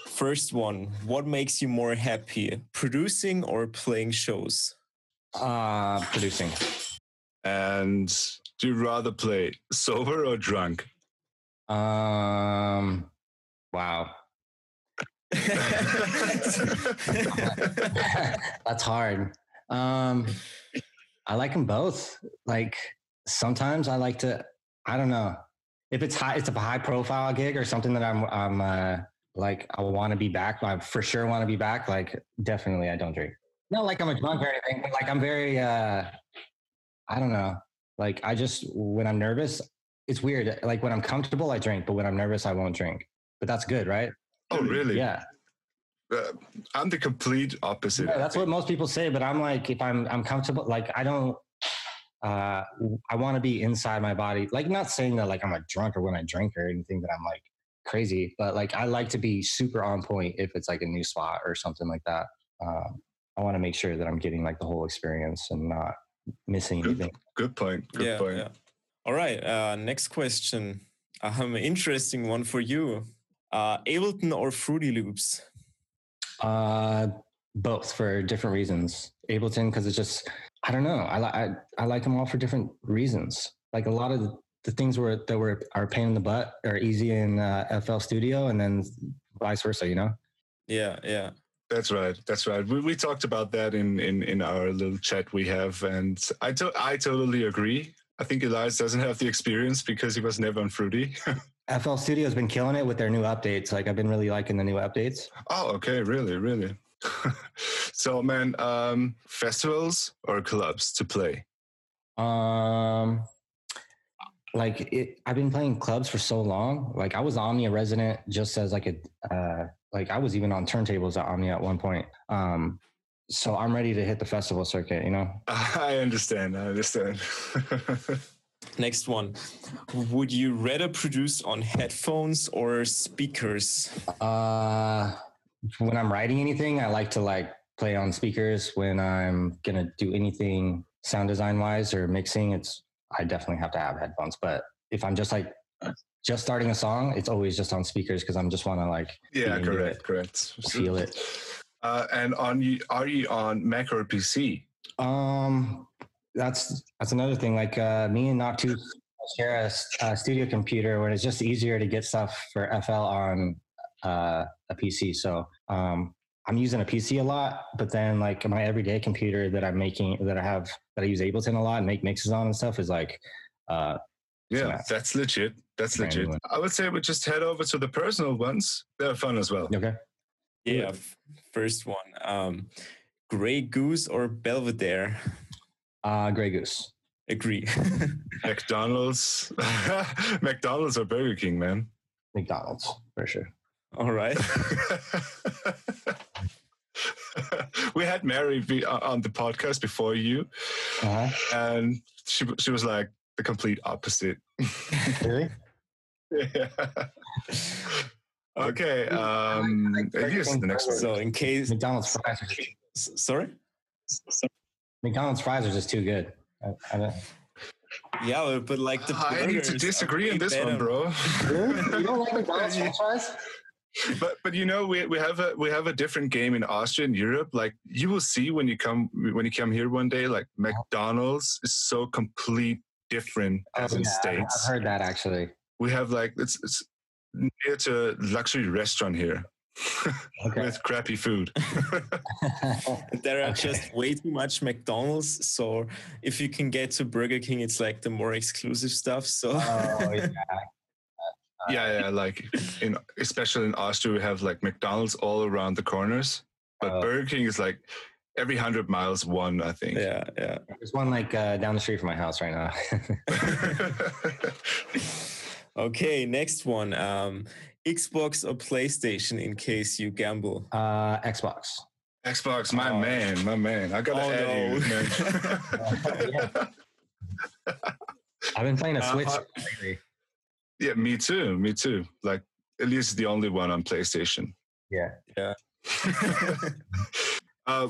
first one, what makes you more happy, producing or playing shows? Uh, producing. And do you rather play sober or drunk? Um, wow, that's hard. Um, I like them both. Like sometimes I like to. I don't know if it's high. It's a high profile gig or something that I'm. I'm uh, like I want to be back. I for sure want to be back. Like definitely, I don't drink. Not like I'm a drunk or anything, but like I'm very. uh I don't know. Like I just when I'm nervous, it's weird. Like when I'm comfortable, I drink, but when I'm nervous, I won't drink. But that's good, right? oh, really? Yeah. Uh, I'm the complete opposite. Yeah, that's what most people say. But I'm like, if I'm I'm comfortable, like I don't. Uh, I want to be inside my body. Like, not saying that like I'm a drunk or when I drink or anything that I'm like crazy, but like I like to be super on point if it's like a new spot or something like that. Um, I want to make sure that I'm getting like the whole experience and not missing Good. anything. Good point. Good yeah, point. yeah. All right. Uh, next question. I have an interesting one for you. Uh, Ableton or Fruity Loops? Uh, both for different reasons. Ableton because it's just I don't know. I like I, I like them all for different reasons. Like a lot of the, the things were that were are pain in the butt are easy in uh, FL Studio, and then vice versa. You know. Yeah, yeah. That's right. That's right. We, we talked about that in, in, in our little chat we have, and I to, I totally agree. I think Elias doesn't have the experience because he was never on Fruity. FL Studio has been killing it with their new updates. Like I've been really liking the new updates. oh, okay, really, really. so, man, um, festivals or clubs to play? Um, like it, I've been playing clubs for so long. Like I was Omnia resident just as like a, uh, like I was even on turntables at Omnia at one point. Um, so I'm ready to hit the festival circuit. You know. I understand. I understand. Next one. Would you rather produce on headphones or speakers? Uh, when I'm writing anything, I like to like play on speakers. When I'm gonna do anything sound design wise or mixing, it's I definitely have to have headphones. But if I'm just like just starting a song, it's always just on speakers because I'm just want to like yeah, correct, it, correct. feel it. Uh, and on you, are you on Mac or PC? Um, that's that's another thing. Like uh, me and Not Noctu share a studio computer where it's just easier to get stuff for FL on uh, a PC. So um, I'm using a PC a lot, but then like my everyday computer that I'm making that I have that I use Ableton a lot and make mixes on and stuff is like uh, Yeah, Mac. that's legit. That's legit. one. I would say we just head over to the personal ones. They're fun as well. okay. Yeah, f- first one. Um, Grey Goose or Belvedere? Uh, Grey Goose. Agree. McDonald's, McDonald's or Burger King, man. McDonald's for sure. All right. we had Mary be uh, on the podcast before you, Uh-huh. and she she was like the complete opposite. Really? yeah. Okay. Um, here's the next one. So, in case, McDonald's fries are just, sorry. McDonald's fries are just too good. I, I don't, Yeah, but like the I need to disagree on way this one, bro. Really? You don't like McDonald's French fries? But but you know we, we have a we have a different game in Austria and Europe. Like you will see when you come when you come here one day. Like McDonald's is so complete different oh, as Oh, in yeah, I've- states. I've heard that actually. We have like it's it's near to a luxury restaurant here Okay. with crappy food. There are Okay. just way too much McDonald's. So if you can get to Burger King, it's like the more exclusive stuff. So oh yeah. Yeah, yeah. Like in especially in Austria, we have like McDonald's all around the corners, but Oh. Burger King is like every hundred miles one. I think. yeah, yeah. There's one like uh, down the street from my house right now. Okay, next one. Um, Xbox or PlayStation in case you gamble. uh, Xbox. Xbox, my Oh. man, my man. I gotta Oh, add no. you, man. I've been playing a Uh, Switch uh, lately. Yeah, me too. Me too. Like at least the only one on PlayStation. Yeah. Yeah. uh,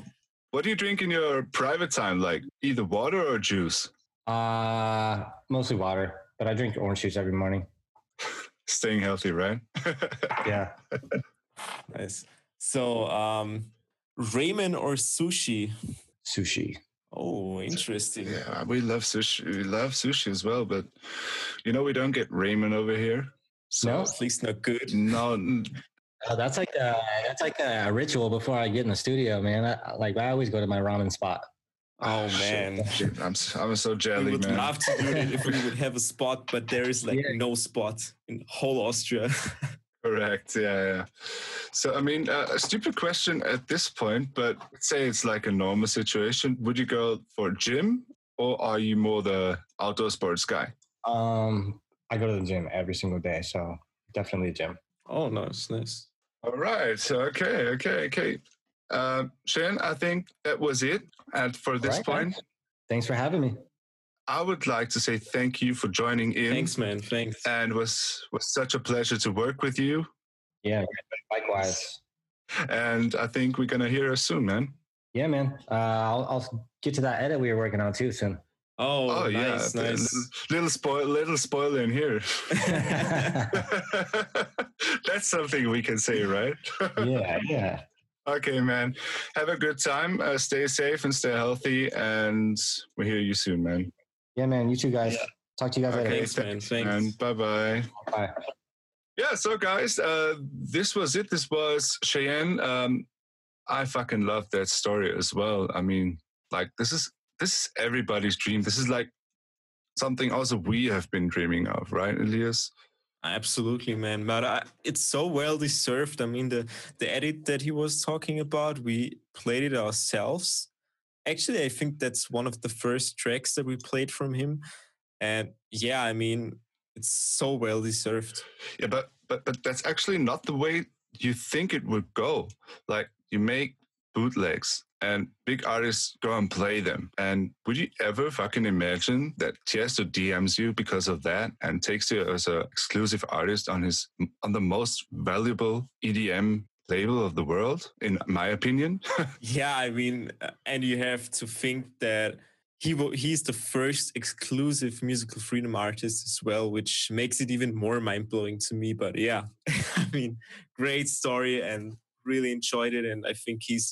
what do you drink in your private time? Like either water or juice? Uh, mostly water, but I drink orange juice every morning. Staying healthy, right? Yeah. Nice. So, um, ramen or sushi? Sushi. Oh, interesting. yeah, we love sushi. We love sushi as well, but you know we don't get ramen over here. So No? At least not good. no, n- Oh, that's like a, that's like a ritual before I get in the studio, man. I, like I always go to my ramen spot. Oh, shit, man. shit, I'm s- I'm so We jelly, would man. love to do it if we would have a spot, but there is like Yeah. no spot in whole Austria. Correct. Yeah, yeah. So, I mean, uh, a stupid question at this point, but let's say it's like a normal situation. Would you go for gym or are you more the outdoor sports guy? Um, I go to the gym every single day, so definitely gym. oh, nice, nice. All right. So, okay, okay, okay. Uh, Shane, I think that was it. And for this All right, man. point, Thanks for having me. I would like to say thank you for joining in. Thanks, man. Thanks. And was was such a pleasure to work with you. Yeah, likewise. And I think we're gonna hear us soon, man. Yeah, man. Uh, I'll, I'll get to that edit we were working on too soon. Oh, Oh, yeah, nice, a nice. Little, little spoil, little spoiler in here. That's something we can say, right? yeah, yeah. okay, man. Have a good time. Uh, stay safe and stay healthy. And we'll hear you soon, man. Yeah, man. You too, guys. Yeah. Talk to you guys Okay. later. Thanks, man. Thanks. And bye bye. Bye. Yeah, so guys, uh, this was it. This was Cheyenne. Um, I fucking love that story as well. I mean, like this is this is everybody's dream. This is like something also we have been dreaming of, right, Elias? Absolutely, man. But I, it's so well deserved. I mean, the the edit that he was talking about, we played it ourselves. Actually, I think that's one of the first tracks that we played from him. And yeah, I mean, it's so well deserved. Yeah, but but but that's actually not the way you think it would go. Like you make bootlegs and big artists go and play them. And would you ever fucking imagine that Tiësto DMs you because of that and takes you as an exclusive artist on his on the most valuable EDM label of the world, in my opinion? Yeah, I mean, uh, and you have to think that he wa- he's the first exclusive musical freedom artist as well, which makes it even more mind blowing to me. But yeah, I mean, great story and really enjoyed it, and I think he's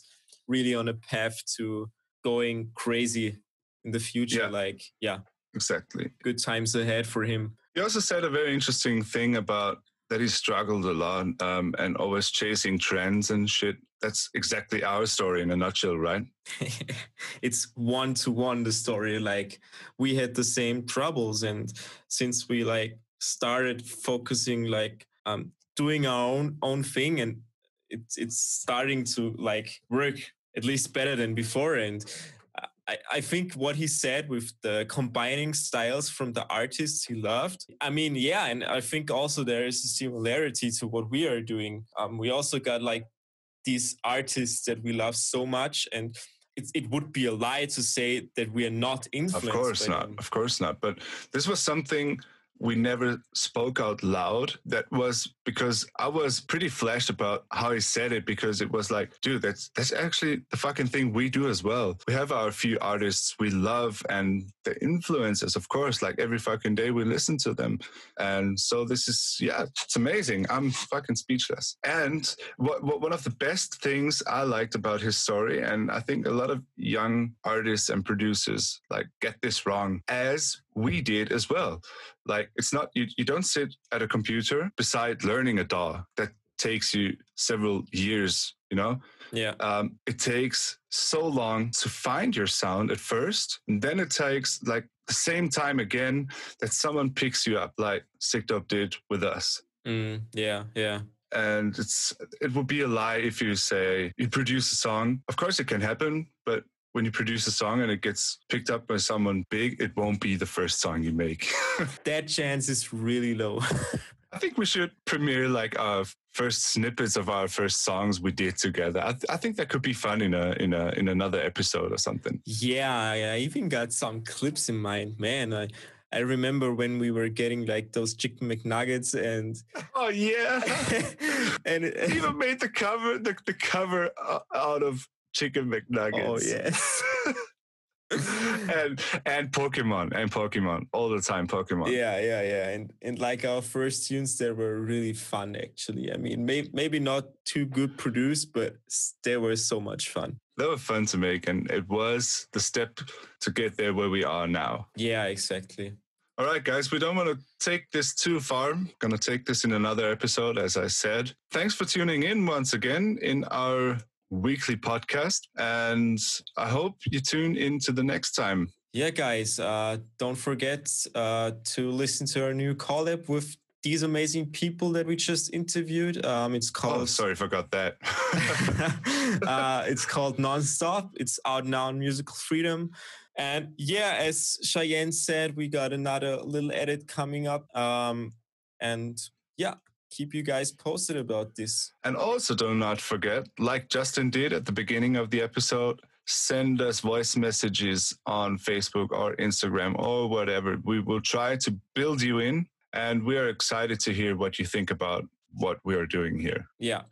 really on a path to going crazy in the future. Yeah. Like, yeah, exactly. good times ahead for him. He also said a very interesting thing about that he struggled a lot um, and always chasing trends and shit. That's exactly our story in a nutshell, right? it's one to one the story like we had the same troubles and since we like started focusing like um doing our own own thing and it's it's starting to like work at least better than before and I, I think what he said with the combining styles from the artists he loved. I mean, yeah, and I think also there is a similarity to what we are doing. Um, we also got like these artists that we love so much, and it, it would be a lie to say that we are not influenced. Of course not. them. Of course not. But this was something we never spoke out loud. That was because I was pretty flashed about how he said it because it was like, dude, that's that's actually the fucking thing we do as well. We have our few artists we love and the influences, of course, like every fucking day we listen to them. And so this is yeah, it's amazing. I'm fucking speechless. And what, what one of the best things I liked about his story, and I think a lot of young artists and producers like get this wrong, as we did as well. Like it's not you, you don't sit at a computer beside learning a DAW that takes you several years, you know? Yeah. Um, it takes so long to find your sound at first, and then it takes like the same time again that someone picks you up, like Sikdope did with us. Mm, yeah. Yeah. And it's it would be a lie if you say you produce a song. Of course, it can happen, but when you produce a song and it gets picked up by someone big, it won't be the first song you make. that chance is really low. I think we should premiere like our first snippets of our first songs we did together. I, th- I think that could be fun in a in a in another episode or something. Yeah, I even got some clips in mind, man. I I remember when we were getting like those chicken McNuggets and oh yeah, and even made the cover the, the cover uh, out of chicken oh, McNuggets. Oh yes. and and Pokemon and Pokemon all the time Pokemon. Yeah, yeah, yeah. And and like our first tunes, they were really fun actually. I mean, may, maybe not too good produced, but they were so much fun. They were fun to make, and it was the step to get there where we are now. Yeah, exactly. All right, guys, we don't want to take this too far. Gonna take this in another episode, as I said. Thanks for tuning in once again in our weekly podcast. And I hope you tune in to the next time. Yeah, guys, uh, don't forget uh, to listen to our new collab with these amazing people that we just interviewed. Um, it's called. Oh, sorry, forgot that. uh, it's called Nonstop. It's out now on Musical Freedom. And yeah, as Cheyenne said, we got another little edit coming up. Um, and yeah, keep you guys posted about this. And also, do not forget, like Justin did at the beginning of the episode, send us voice messages on Facebook or Instagram or whatever. We will try to build you in, and we are excited to hear what you think about what we are doing here. Yeah.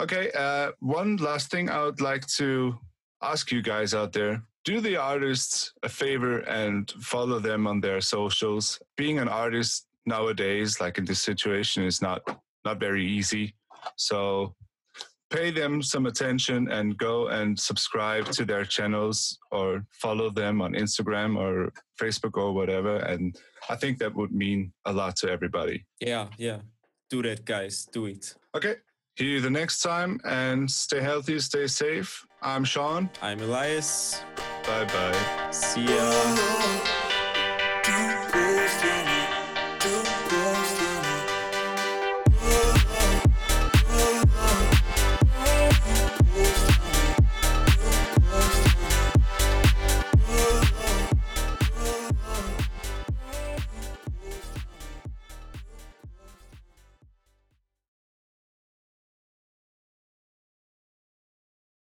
Okay. Uh, one last thing I would like to ask you guys out there do the artists a favor and follow them on their socials. Being an artist nowadays, like in this situation, is not not very easy. So pay them some attention and go and subscribe to their channels or follow them on Instagram or Facebook or whatever. And I think that would mean a lot to everybody. Yeah, yeah. Do that, guys. Do it. Okay. See you the next time and stay healthy, stay safe. I'm Sean. I'm Elias. Bye bye. See ya.